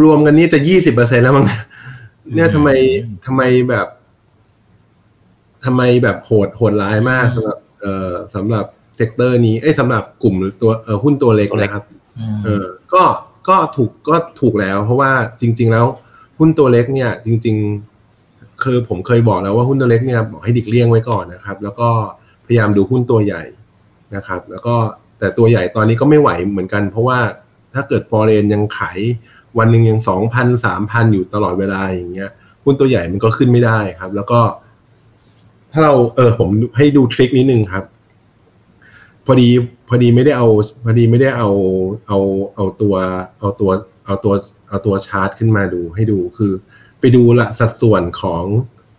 รวมๆกันนี่จะยี่สิบเปอร์เซ็นต์แล้วมั้งเนี่ยทำไมทำไมแบบทำไมแบบโหดโหดร้ายมากสำหรับ เอ่อสำหรับ sector นี้ เอ้ยสำหรับกลุ่มตัวเอ่อหุ้นตัวเล็กตัวเล็กนะครับ เออ ก็ก็ถูกก็ถูกแล้ว เพราะว่าจริง ๆ แล้ว หุ้นตัวเล็กเนี่ย จริง ๆ คือผมเคยบอกแล้วว่าหุ้นตัวเล็กเนี่ยบอกให้ดิกเลี่ยงไว้ก่อนนะครับ แล้วก็พยายามดูหุ้นตัวใหญ่นะครับ แล้วก็แต่ตัวใหญ่ตอนนี้ก็ไม่ไหวเหมือนกัน เพราะว่าถ้าเกิดฟอร์เรนยังขายวันหนึ่งยังสองพันสามพันอยู่ตลอดเวลาอย่างเงี้ยหุ้นตัวใหญ่มันก็ขึ้นไม่ได้ครับ แล้วก็ ถ้าเราเออผมให้ดูทริคนิดนึงครับ พอดีพอดีไม่ได้เอาพอดีไม่ได้เอาเอาเอาตัวเอาตัวเอาตัวเอาตัวชาร์ตขึ้นมาดูให้ดูคือ ดูละสัดส่วนของ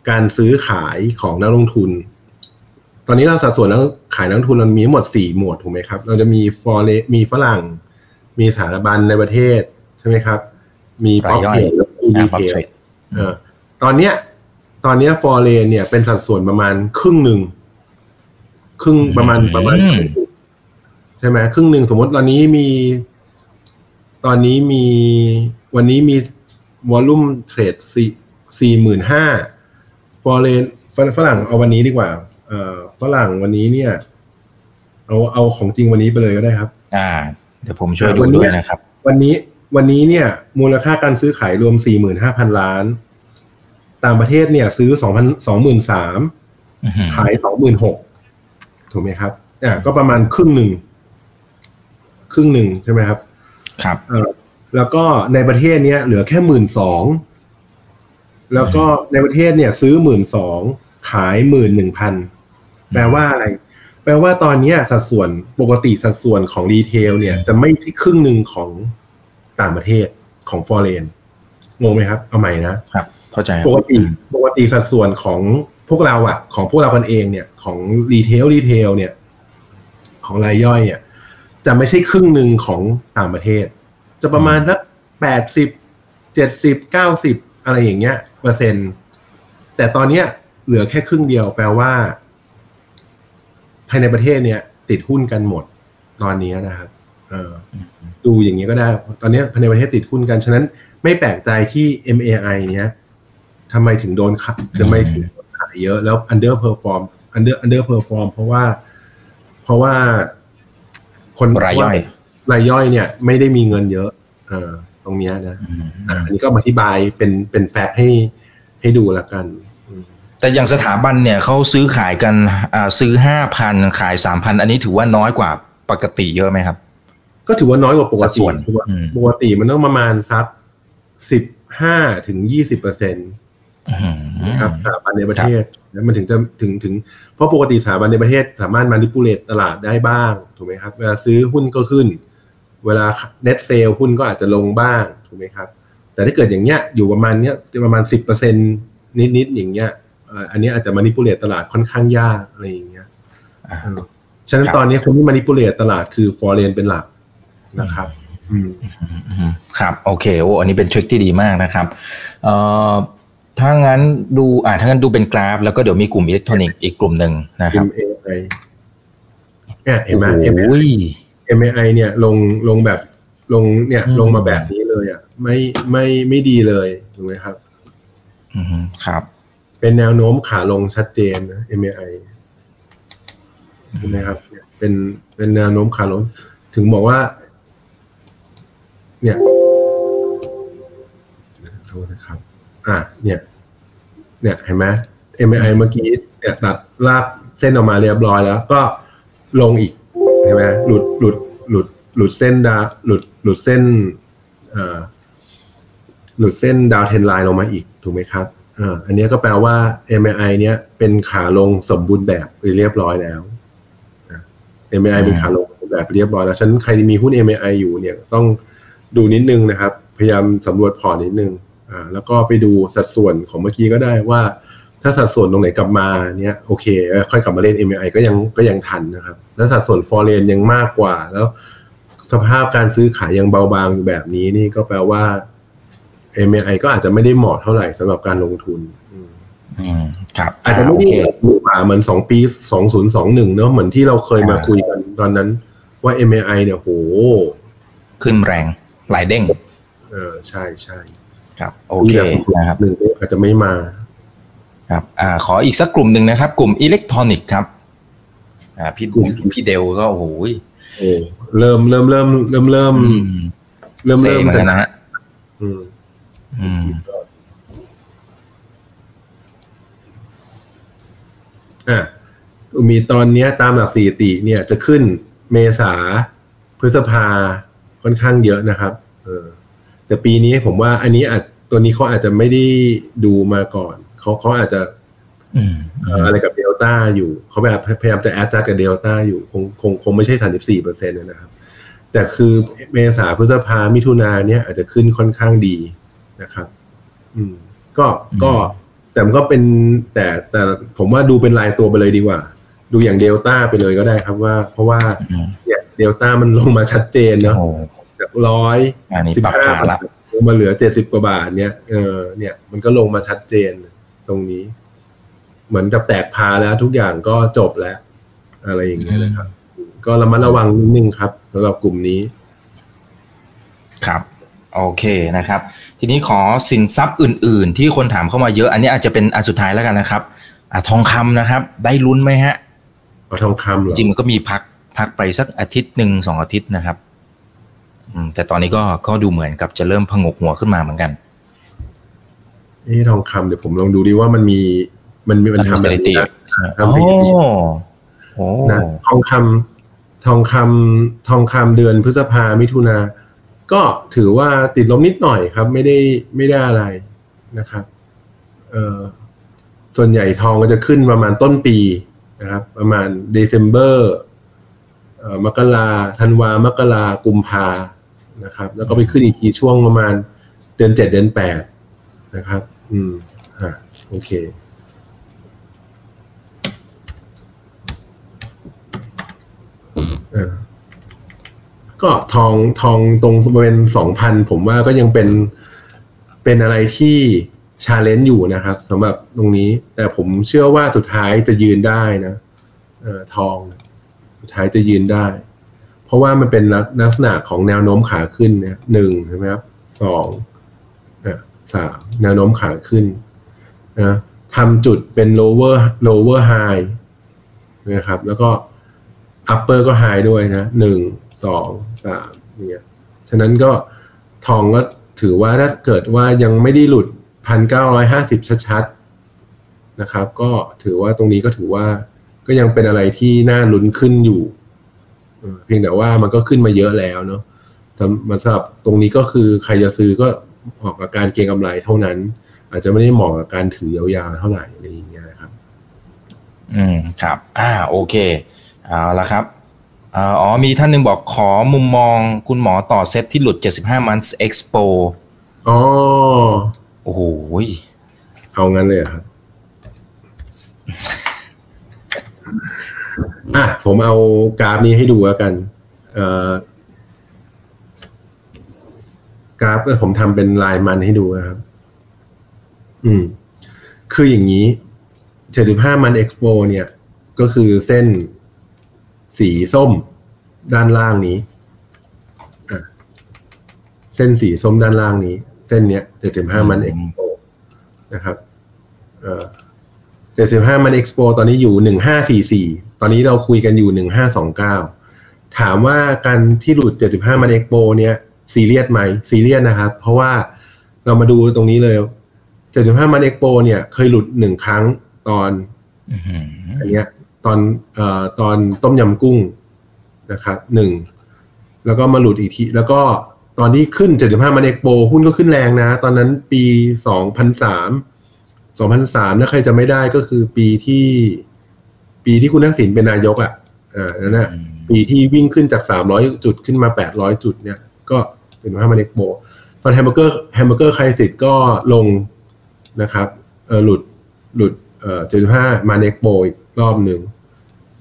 การซื้อขายของนักลงทุน ตอนนี้เราสัดส่วนแล้วขายนักลงทุนเรามีทั้งหมดสี่หมวดถูกไหมครับ เราจะมีฟอเรมีฝรั่ง มีสถาบันในประเทศใช่ไหมครับ มีป๊อปรายย่อยเทรดแล้วมีอ่าดีปรับเทลเทรดเออตอนเนี้ย ตอนเนี้ยฟอเรนเนี่ยเป็นสัดส่วนประมาณครึ่งหนึ่งครึ่งประมาณประมาณอืมใช่ไหมครึ่งหนึ่งสมมติตอนนี้มี ตอนนี้มีวันนี้มี วอลลุ่มเทรดสี่สี่หมื่นห้าฟอเรนฝรั่งเอาวันนี้ดีกว่าเอ่อฝรั่งวันนี้เนี่ย เอาเอาของจริงวันนี้ไปเลยก็ได้ครับ อ่า เดี๋ยวผมช่วยดูวันนี้ด้วยนะครับ วันนี้วันนี้เนี่ย มูลค่าการซื้อขายรวม45,000ล้าน ต่างประเทศเนี่ย ซื้อ2,000 23,000อื้อหือขาย26,000ถูกไหมครับอ่าก็ประมาณครึ่งหนึ่งครึ่งหนึ่งใช่ไหมครับ ครับเออ แล้วก็ในประเทศเนี้ยเหลือแค่หมื่นสองแล้วก็ในประเทศเนี่ย ซื้อหมื่นสองขายหมื่นหนึ่งพันแปลว่าอะไร แปลว่าตอนเนี้ยสัดส่วนปกติสัดส่วนของรีเทลเนี่ย จะไม่ใช่ครึ่งหนึ่งของต่างประเทศของ foreign งงไหมครับ เอาใหม่นะครับ เข้าใจครับปกติปกติสัดส่วนของพวกเราอะของพวกเรากันเองเนี่ย ของ retail retail เนี่ย ของรายย่อยเนี่ย จะไม่ใช่ครึ่งหนึ่งของต่างประเทศ จะประมาณสักแปดสิบเจ็ดสิบเก้าสิบอะไรอย่างเงี้ยเปอร์เซ็นต์แต่ตอนเนี้ยเหลือแค่ครึ่งเดียวแปลว่า ภายในประเทศเนี่ย ติดหุ้นกันหมดตอนนี้นะครับดูอย่างนี้ยก็ได้ ตอนนี้ภายในประเทศติดหุ้นกัน ฉะนั้นไม่แปลกใจที่ MAI เนี้ยทำไมถึงโดนขายทำไมถึงโดนขายเยอะ แล้ว underperform under underperform เพราะว่า เพราะว่า คนรายย่อย รายย่อยเนี่ยไม่ได้มีเงินเยอะเออตรงเนี้ยนะอืมอะอันนี้ก็มาอธิบายเป็นเป็นแฟกต์ให้ให้ดูละกันอืมแต่อย่างสถาบันเนี่ยเขาซื้อขายกันอ่าซื้อห้าพันขายสามพันอันนี้ถือว่าน้อยกว่าปกติเยอะไหมครับ ก็ถือว่าน้อยกว่าปกสัดส่ติวนปกติอืมปกติมันต้องประมาณสักสิบห้าถึงยี่สิบเปอร์เซ็นต์อื้อหือนะครับสถาบันในประเทศแล้วมันถึงจะถึงถึง เพราะปกติสถาบันในประเทศสามารถมานิปูเลตตลาดได้บ้างถูกไหมครับ เวลาซื้อหุ้นก็ขึ้น เวลา net sale หุ้นก็อาจจะลงบ้างถูกไหมครับ แต่ถ้าเกิดอย่างเงี้ยอยู่ประมาณเนี้ยประมาณสิบเปอร์เซ็นต์นิดนิดๆอย่างเงี้ยเอ่ออันนี้อาจจะ manipulate ตลาดค่อนข้างยากอะไรอย่างเงี้ยอ่าเออฉะนั้นครับตอนนี้คนที่ manipulate ตลาดคือ foreign เป็นหลักนะครับอืมอืมครับ โอเคโอ้อันนี้เป็น trick ที่ดีมากนะครับเอ่อถ้างั้นดูอ่าถ้างั้นดูเป็นกราฟ แล้วก็เดี๋ยวมีกลุ่มอิเล็กทรอนิกส์อีกกลุ่มหนึ่งนะครับ MAI เนี่ยเห็นไหมโอ้โห MAI เนี่ยลงลงแบบลงเนี่ยอืมลงมาแบบนี้เลยอะไม่ไม่ไม่ดีเลยถูกไหมครับอืมครับ เป็นแนวโน้มขาลงชัดเจนนะ MAI ใช่ไหมครับเนี่ยเป็นเป็นแนวโน้มขาลง ถึงบอกว่า เนี่ยโทษนะครับ อะเนี่ย เนี่ยเห็นไหม MAI เมื่อกี้เนี่ยตัดลากเส้นออกมาเรียบร้อยแล้ว ก็ลงอีก เห็นไหมหลุดหลุดหลุดหลุดเส้นดาวหลุดหลุดเส้นเอ่อหลุดเส้นดาวเทนไลน์ลงมาอีกถูกไหมครับอ่าอันเนี้ยก็แปลว่า MAI เนี้ยเป็นขาลงสมบูรณ์แบบเรียบร้อยแล้วอะ MAI เป็นขาลงแบบเรียบร้อยแล้วฉะนั้นใครที่มีหุ้น MAI อยู่เนี่ยต้องดูนิดนึงนะครับ พยายามสำรวจพอร์ตนิดนึงอ่าแล้วก็ไปดูสัดส่วนของเมื่อกี้ก็ได้ว่า ถ้าสัดส่วนตรงไหนกลับมาเนี่ยโอเคเอ่อค่อยกลับมาเล่น MAI ก็ยังก็ยังทันนะครับ แล้วสัดส่วน foreign ยังมากกว่า แล้วสภาพการซื้อขายยังเบาบางอยู่แบบนี้นี่ก็แปลว่า MAI ก็อาจจะไม่ได้เหมาะเท่าไหร่สำหรับการลงทุนอืมอืมครับอาจจะไม่โอได้เคหรูหราเหมือนสองปีสองศูนย์สองหนึ่งเนอะเหมือนที่เราเคยมาอ่าคุยกันตอนนั้น ว่า MAI เนี่ยโห ขึ้นแรงหลายเด้ง เออใช่ใช่ครับ โอเคนะครับหนึ่งอาจจะไม่มา ครับอ่าขออีกสักกลุ่มหนึ่งนะครับ กลุ่มอิเล็กทรอนิกส์ครับอ่าพี่พี่เดลก็โอ้โหโอ้เริ่มเริ่มเริ่มเริ่มเริ่มอืมเริ่มเซเริ่มเหมือนจะกันนะฮะอืมอืมอะมีตอนเนี้ยตามหลักสถิติเนี่ยจะขึ้นเมษาพฤษภาค่อนข้างเยอะนะครับ เออ แต่ปีนี้ผมว่าอันนี้อาจตัวนี้เขาอาจจะไม่ได้ดูมาก่อน เขาเขาอาจจะอืมเอ่ออะไรกับเดลต้าอยู่เขาแบบพยายามจะแอดจัดกับเดลต้าอยู่คงคงคงไม่ใช่สามสิบสี่เปอร์เซ็นต์นะครับ แต่คือเมษาพฤษภามิถุนาเนี่ยอาจจะขึ้นค่อนข้างดีนะครับ อืม ก็ก็แต่มันก็เป็นแต่แต่ผมว่าดูเป็นรายตัวไปเลยดีกว่า ดูอย่างเดลต้าไปเลยก็ได้ครับว่า เพราะว่าอืมเนี่ยเดลต้ามันลงมาชัดเจนโอ้เนาะโหจากร้อยอันนี้สิบปรับห้าขาละลงมาเหลือเจ็ดสิบกว่าบาทเนี่ยเออเนี่ยมันก็ลงมาชัดเจน ตรงนี้ เหมือนกับแตกพาแล้วทุกอย่างก็จบแล้ว อะไรอย่างเงี้ยนะครับ ก็ระมัดระวังนิดนึงครับสำหรับกลุ่มนี้ ครับโอเคนะครับ ทีนี้ขอสินทรัพย์อื่น ๆ ที่คนถามเข้ามาเยอะ อันนี้อาจจะเป็นอันสุดท้ายแล้วกันนะครับอ่าทองคำนะครับ ได้ลุ้นไหมฮะเอาทองคำเหรอจริงๆมันก็มีพักพักไปสักอาทิตย์หนึ่งสองอาทิตย์นะครับอืมแต่ตอนนี้ก็ก็ดูเหมือนกับจะเริ่มพงกหัวขึ้นมาเหมือนกัน เอ้ทองคำเดี๋ยวผมลองดูดิว่ามันมีมันมีมันทำสแบบถิตินี้นะโอ้ทำสถิติโอ้นะทองคำทองคำทองคำเดือนพฤษภามิถุนา ก็ถือว่าติดลบนิดหน่อยครับ ไม่ได้ไม่ได้อะไรนะครับ เอ่อส่วนใหญ่ทองก็จะขึ้นประมาณต้นปีนะครับ ประมาณเดซ ember เอ่อมกราธันวามกรากุมภานะครับ แล้วก็ไปขึ้นอีกทีช่วงประมาณเดือนเจ็ดเดือนแปดนะครับ อืม อะโอเคเออก็ทองทองตรงบริเวณสองพันผมว่าก็ยังเป็นเป็นอะไรที่ชาเลนจ์อยู่นะครับสำหรับตรงนี้ แต่ผมเชื่อว่าสุดท้ายจะยืนได้นะเออทองสุดท้ายจะยืนได้ เพราะว่ามันเป็นลักลักษณะของแนวโน้มขาขึ้นเนี่ยหนึ่งใช่ไหมครับสอง สามแนวโน้มขาขึ้นนะทำจุดเป็น lower lower high นะครับ แล้วก็ upper ก็ high ด้วยนะหนึ่งสองสามเนี่ยฉะนั้นก็ทองก็ถือว่าถ้าเกิดว่ายังไม่ได้หลุดพันเก้าร้อยห้าสิบชัดๆนะครับ ก็ถือว่าตรงนี้ก็ถือว่าก็ยังเป็นอะไรที่น่าลุ้นขึ้นอยู่ เพียงแต่ว่ามันก็ขึ้นมาเยอะแล้วเนาะสำสำหรับตรงนี้ก็คือใครจะซื้อก็ ออกกับการเก็งกำไรเท่านั้น อาจจะไม่ได้เหมาะกับการถือยาวๆเท่าไหร่อะไรอย่างเงี้ยนะครับ อืมครับ อ่าโอเคเอาละครับอ่าอ๋อมีท่านหนึ่งบอกขอมุมมองคุณหมอต่อเซตที่หลุด 75 months expo อ๋อโอ้โหเอางั้นเลยเหรอครับอะผมเอากราฟนี้ให้ดูแล้วกัน เอ่อ กราฟก็ผมทำเป็นราย month ให้ดูนะครับ อืม คืออย่างนี้ 75 month expo เนี่ย ก็คือเส้นสีส้มด้านล่างนี้ เส้นสีส้มด้านล่างนี้ เส้นเนี้ย 75 month expo นะครับเอ่อ75 month expo ตอนนี้อยู่1544ตอนนี้เราคุยกันอยู่1529ถามว่าการที่หลุด75 month expo เนี่ย ซีเรียสไหมซีเรียสนะครับ เพราะว่าเรามาดูตรงนี้เลย75 month expo เนี่ยเคยหลุดหนึ่งครั้งตอนอื้อหืออันเนี้ยตอนเอ่อตอนต้มยำกุ้งนะครับหนึ่งแล้วก็มาหลุดอีกที แล้วก็ตอนที่ขึ้น 75 month expo หุ้นก็ขึ้นแรงนะ ตอนนั้นปี 2003 2003 ถ้าใครจะไม่ได้ก็คือปีที่ ปีที่คุณทักษิณเป็นนายกอะอ่านั่นแหละปีที่วิ่งขึ้นจาก 300 จุดขึ้นมา 800 จุดเนี่ย ก็ เป็นว่า month expo ตอน hamburger hamburger crisis ก็ลงนะครับเออหลุดหลุดเอ่อ75 month expo อีกรอบหนึ่ง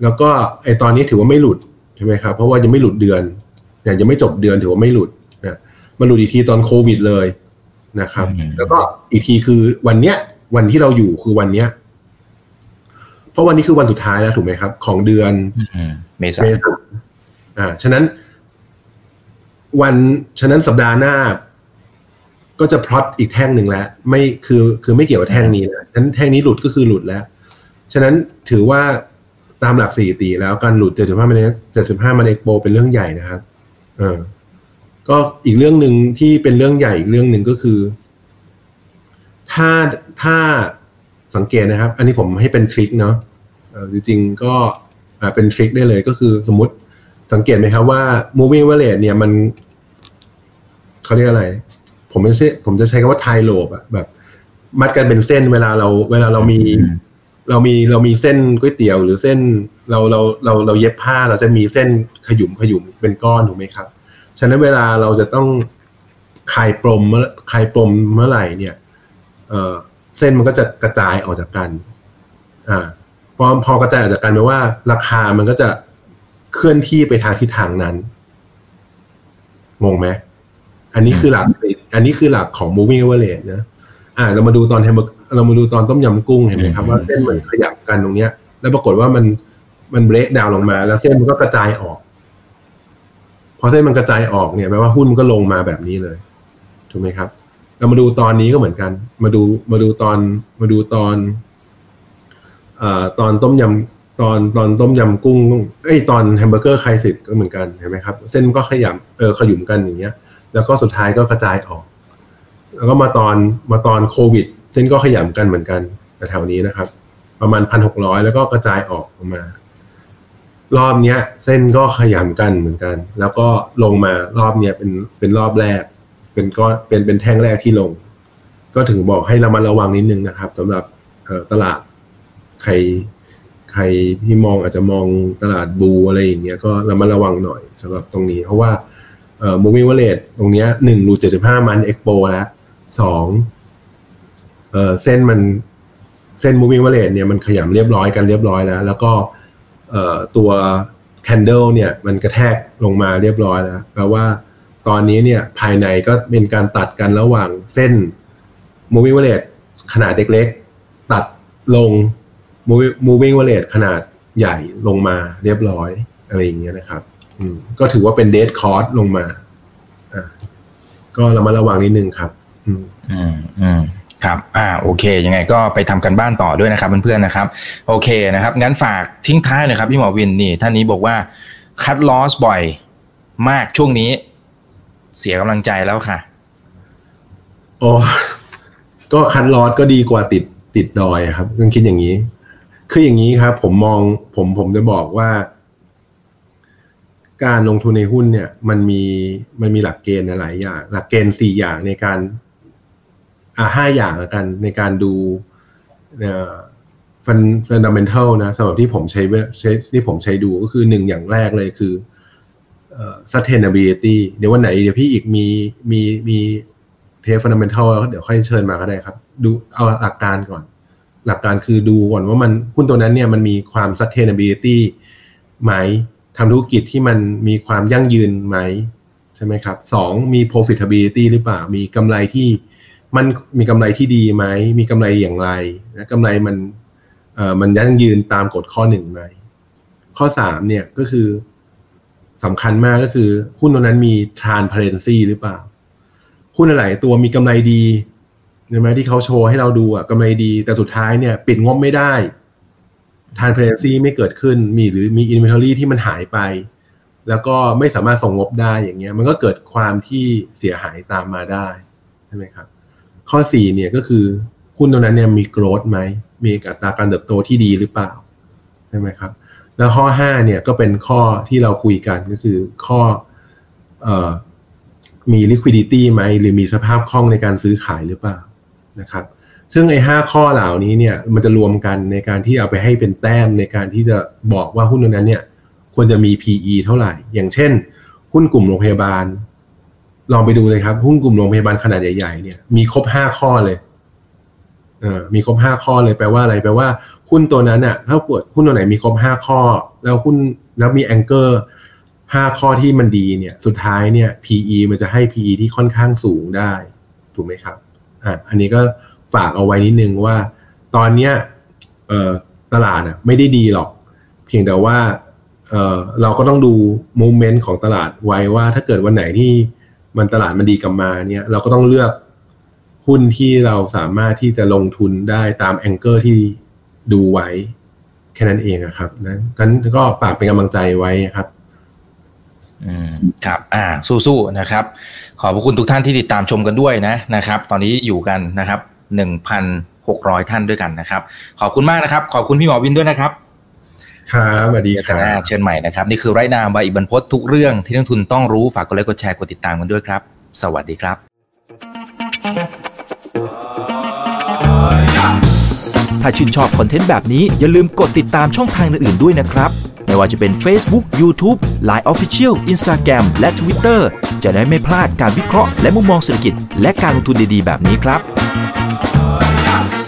แล้วก็ไอตอนนี้ถือว่าไม่หลุดใช่ไหมครับเพราะว่ายังไม่หลุดเดือนเนี่ยยังไม่จบเดือนถือว่าไม่หลุดนะมาหลุดอีกทีตอนโควิดเลยนะครับ แล้วก็อีกทีคือวันเนี้ย วันที่เราอยู่คือวันเนี้ย เพราะวันนี้คือวันสุดท้ายแล้วถูกไหมครับ ของเดือนอืมเมษาเมษาอ่าฉะนั้น วันฉะนั้นสัปดาห์หน้า ก็จะพลอตอีกแท่งหนึ่งแล้ว ไม่คือคือไม่เกี่ยวกับแท่งนี้นะฉะนั้นแท่งนี้หลุดก็คือหลุดแล้ว ฉะนั้นถือว่าตามหลักสี่ตีแล้วการหลุด 75มัน75มันเอ็กโปเป็นเรื่องใหญ่นะครับเออก็อีกเรื่องหนึ่งที่เป็นเรื่องใหญ่อีกเรื่องหนึ่งก็คือ ถ้าถ้าสังเกตนะครับ อันนี้ผมให้เป็นทริคเนาะจริงๆก็เป็นทริคได้เลยก็คือสมมติสังเกตไหมครับว่า moving average เนี่ยมัน เขาเรียกอะไร ผมไม่ใช่ผมจะใช้คำว่า tie lobe อะแบบ มัดกันเป็นเส้นเวลาเรา เวลาเรามีอืมเรามีเรามีเส้นก๋วยเตี๋ยวหรือเส้นเราเราเราเราเย็บผ้าเราจะมีเส้นขยุมขยุมเป็นก้อนถูกไหมครับ ฉะนั้นเวลาเราจะต้องคลายปลมเมื่อคลายปลมเมื่อไหร่เนี่ย เอ่อเส้นมันก็จะกระจายออกจากกัน อ่าพอพอกระจายออกจากกันแปลว่า ราคามันก็จะเคลื่อนที่ไปทางทิศทางนั้น งงไหม อันนี้คือหลัก อันนี้คือหลักของ moving average นะ อ่า เรามาดูตอนแฮมเบอร์เรามาดูตอนต้มยำกุ้งเห็นไหมครับอืมว่าเส้นมันขยับกันตรงเนี้ย แล้วปรากฏว่ามันมัน break down ลงมา แล้วเส้นมันก็กระจายออก พอเส้นมันกระจายออกเนี่ยแปลว่าหุ้นมันก็ลงมาแบบนี้เลย ถูกไหมครับ เรามาดูตอนนี้ก็เหมือนกัน มาดูมาดูตอนมาดูตอนเอ่อตอนต้มยำตอนตอนต้มยำกุ้งเอ้ยตอน hamburger crisis ก็เหมือนกันเห็นไหมครับ เส้นก็ขยำเออขยุ้มกันอย่างเงี้ย แล้วก็สุดท้ายก็กระจายออก แล้วก็มาตอนมาตอนโควิด เส้นก็ขยำกันเหมือนกันแถวนี้นะครับ ประมาณพันหกร้อยแล้วก็กระจายออกออกมา รอบเนี้ย เส้นก็ขยำกันเหมือนกัน แล้วก็ลงมารอบเนี้ยเป็นเป็นรอบแรก เป็นก้อนเป็นเป็นแท่งแรกที่ลง ก็ถึงบอกให้เรามาระวังนิดนึงนะครับสำหรับตลาดใครใครที่มองอาจจะมองตลาดบูอะไรอย่างเงี้ยก็ระมัดระวังหน่อยสำหรับตรงนี้ เพราะว่า เอ่อ moving average ตรงเนี้ยหนึ่งรูเจ็ดสิบห้ามันเอ็กโปแล้วสองเอ่อเส้นมันเส้น moving average เนี่ยมันขยำเรียบร้อยกันเรียบร้อยแล้ว แล้วก็เอ่อตัว candle เนี่ยมันกระแทกลงมาเรียบร้อยแล้วแปลว่าตอนนี้เนี่ยภายในก็เป็นการตัดกันระหว่างเส้น moving average ขนาดเล็กๆ ตัดลง moving- wallet ขนาดใหญ่ลงมาเรียบร้อยอะไรอย่างเงี้ยนะครับ ก็ถือว่าเป็น dead cost ลงมาอ่าก็ระมัดระวังนิดนึงครับอืมอืมอืมครับ อ่า โอเค ยังไงก็ไปทำกันบ้านต่อด้วยนะครับเพื่อนๆนะครับ โอเคนะครับ งั้นฝากทิ้งท้ายหนะครับพี่หมอวินนี่ ท่านนี้บอกว่าคัดลอสบ่อยมากช่วงนี้ เสียกำลังใจแล้วค่ะโอ้ก็คันลอดก็ดีกว่าติดติดดอยอะครับต้องคิดอย่างนี้ คืออย่างนี้ครับ ผมมองผมผมจะบอกว่า การลงทุนในหุ้นเนี่ยมันมีมันมีหลักเกณฑ์หลายอย่าง หลักเกณฑ์สี่อย่างในการอ่าห้าอย่างละกันในการดูเอ่อฟันฟันดัมเบลทัลนะสำหรับที่ผมใช้เวใช้ที่ผมใช้ดูก็คือหนึ่งอย่างแรกเลยคือเอ่อ sustainability เดี๋ยววันไหน เดี๋ยวพี่อีกมีมีมีเทปฟันดัมเบลทัลเดี๋ยวค่อยเชิญมาก็ได้ครับ ดูเอาหลักการก่อน หลักการคือดูก่อนว่ามันหุ้นตัวนั้นเนี่ยมันมีความ sustainability ไหม ทำธุรกิจที่มันมีความยั่งยืนไหมใช่ไหมครับสองมี profitability หรือเปล่า มีกำไรที่มันมีกำไรที่ดีไหม มีกำไรอย่างไรนะกำไรมันเอ่อมันยั่งยืนตามกฎข้อหนึ่งไหมข้อสามเนี่ยก็คือสำคัญมากก็คือ หุ้นตัวนั้นมี transparency หรือเปล่า หุ้นอะไรตัวมีกำไรดีใช่ไหมที่เขาโชว์ให้เราดูอะกำไรดี แต่สุดท้ายเนี่ย ปิดงบไม่ได้ transparency ไม่เกิดขึ้นมีหรือมี inventory ที่มันหายไป แล้วก็ไม่สามารถส่งงบได้อย่างเงี้ย มันก็เกิดความที่เสียหายตามมาได้ใช่ไหมครับ ข้อ4เนี่ยก็คือหุ้นตัวนั้นเนี่ยมี growth ไหมมีอัตราการเติบโตที่ดีหรือเปล่าใช่ไหมครับ แล้วข้อ5เนี่ยก็เป็นข้อที่เราคุยกันก็คือข้อเอ่อมี liquidity ไหมหรือมีสภาพคล่องในการซื้อขายหรือเปล่านะครับ ซึ่งไอ้ห้าข้อเหล่านี้เนี่ยมันจะรวมกันในการที่เอาไปให้เป็นแต้มในการที่จะบอกว่าหุ้นตัวนั้นเนี่ยควรจะมี PE เท่าไหร่ อย่างเช่น หุ้นกลุ่มโรงพยาบาล ลองไปดูเลยครับ หุ้นกลุ่มโรงพยาบาลขนาดใหญ่ๆเนี่ยมีครบห้าข้อเลยเออมีครบห้าข้อเลยแปลว่าอะไรแปลว่าหุ้นตัวนั้นอะถ้าปวดหุ้นตัวไหนมีครบห้าข้อ แล้วหุ้นแล้วมีแองเกอร์ห้าข้อที่มันดีเนี่ยสุดท้ายเนี่ย PE มันจะให้ PE ที่ค่อนข้างสูงได้ ถูกไหมครับอะอันนี้ก็ ฝากเอาไว้นิดนึงว่า ตอนเนี้ยตลาดไม่ได้ดีหรอก เพียงแต่ว่าเเราก็ต้องดูมูเมนต์ของตลาดไว้ว่าถ้าเกิดวันไหนที่มันตลาดมันดีกลับมาเนี่ยเราก็ต้องเลือกหุ้นที่เราสามารถที่จะลงทุนได้ตามแองเกอร์ที่ดูไว้แค่นั้นเองครับนั้นกันก็ฝากเป็นกำลังใจไว้ครับอืมครับ อ่า สู้ๆนะครับ ขอบพระคุณทุกท่านที่ติดตามชมกันด้วยนะนะครับ ตอนนี้อยู่กันนะครับ หนึ่งพันหกร้อยท่านด้วยกันนะครับ ขอบคุณมากนะครับ ขอบคุณพี่หมอวินด้วยนะครับครับสวัสดีครัอ่าบเชิญใหม่นะครับ นี่คือไรนาบายอิบันพศทุกเรื่องที่นักทุนต้องรู้ฝากกดไลค์กดแชร์กดติดตามกันด้วยครับ สวัสดีครับ ถ้าชื่นชอบคอนเทนต์แบบนี้อย่าลืมกดติดตามช่องทางอื่นๆด้วยนะครับ ไม่ว่าจะเป็น Facebook, YouTube, Line Official, Instagram และ Twitter จะได้ไม่พลาดการวิเคราะห์และมุมมองเศรษฐกิจ และการลงทุนดีๆ แบบนี้ครับ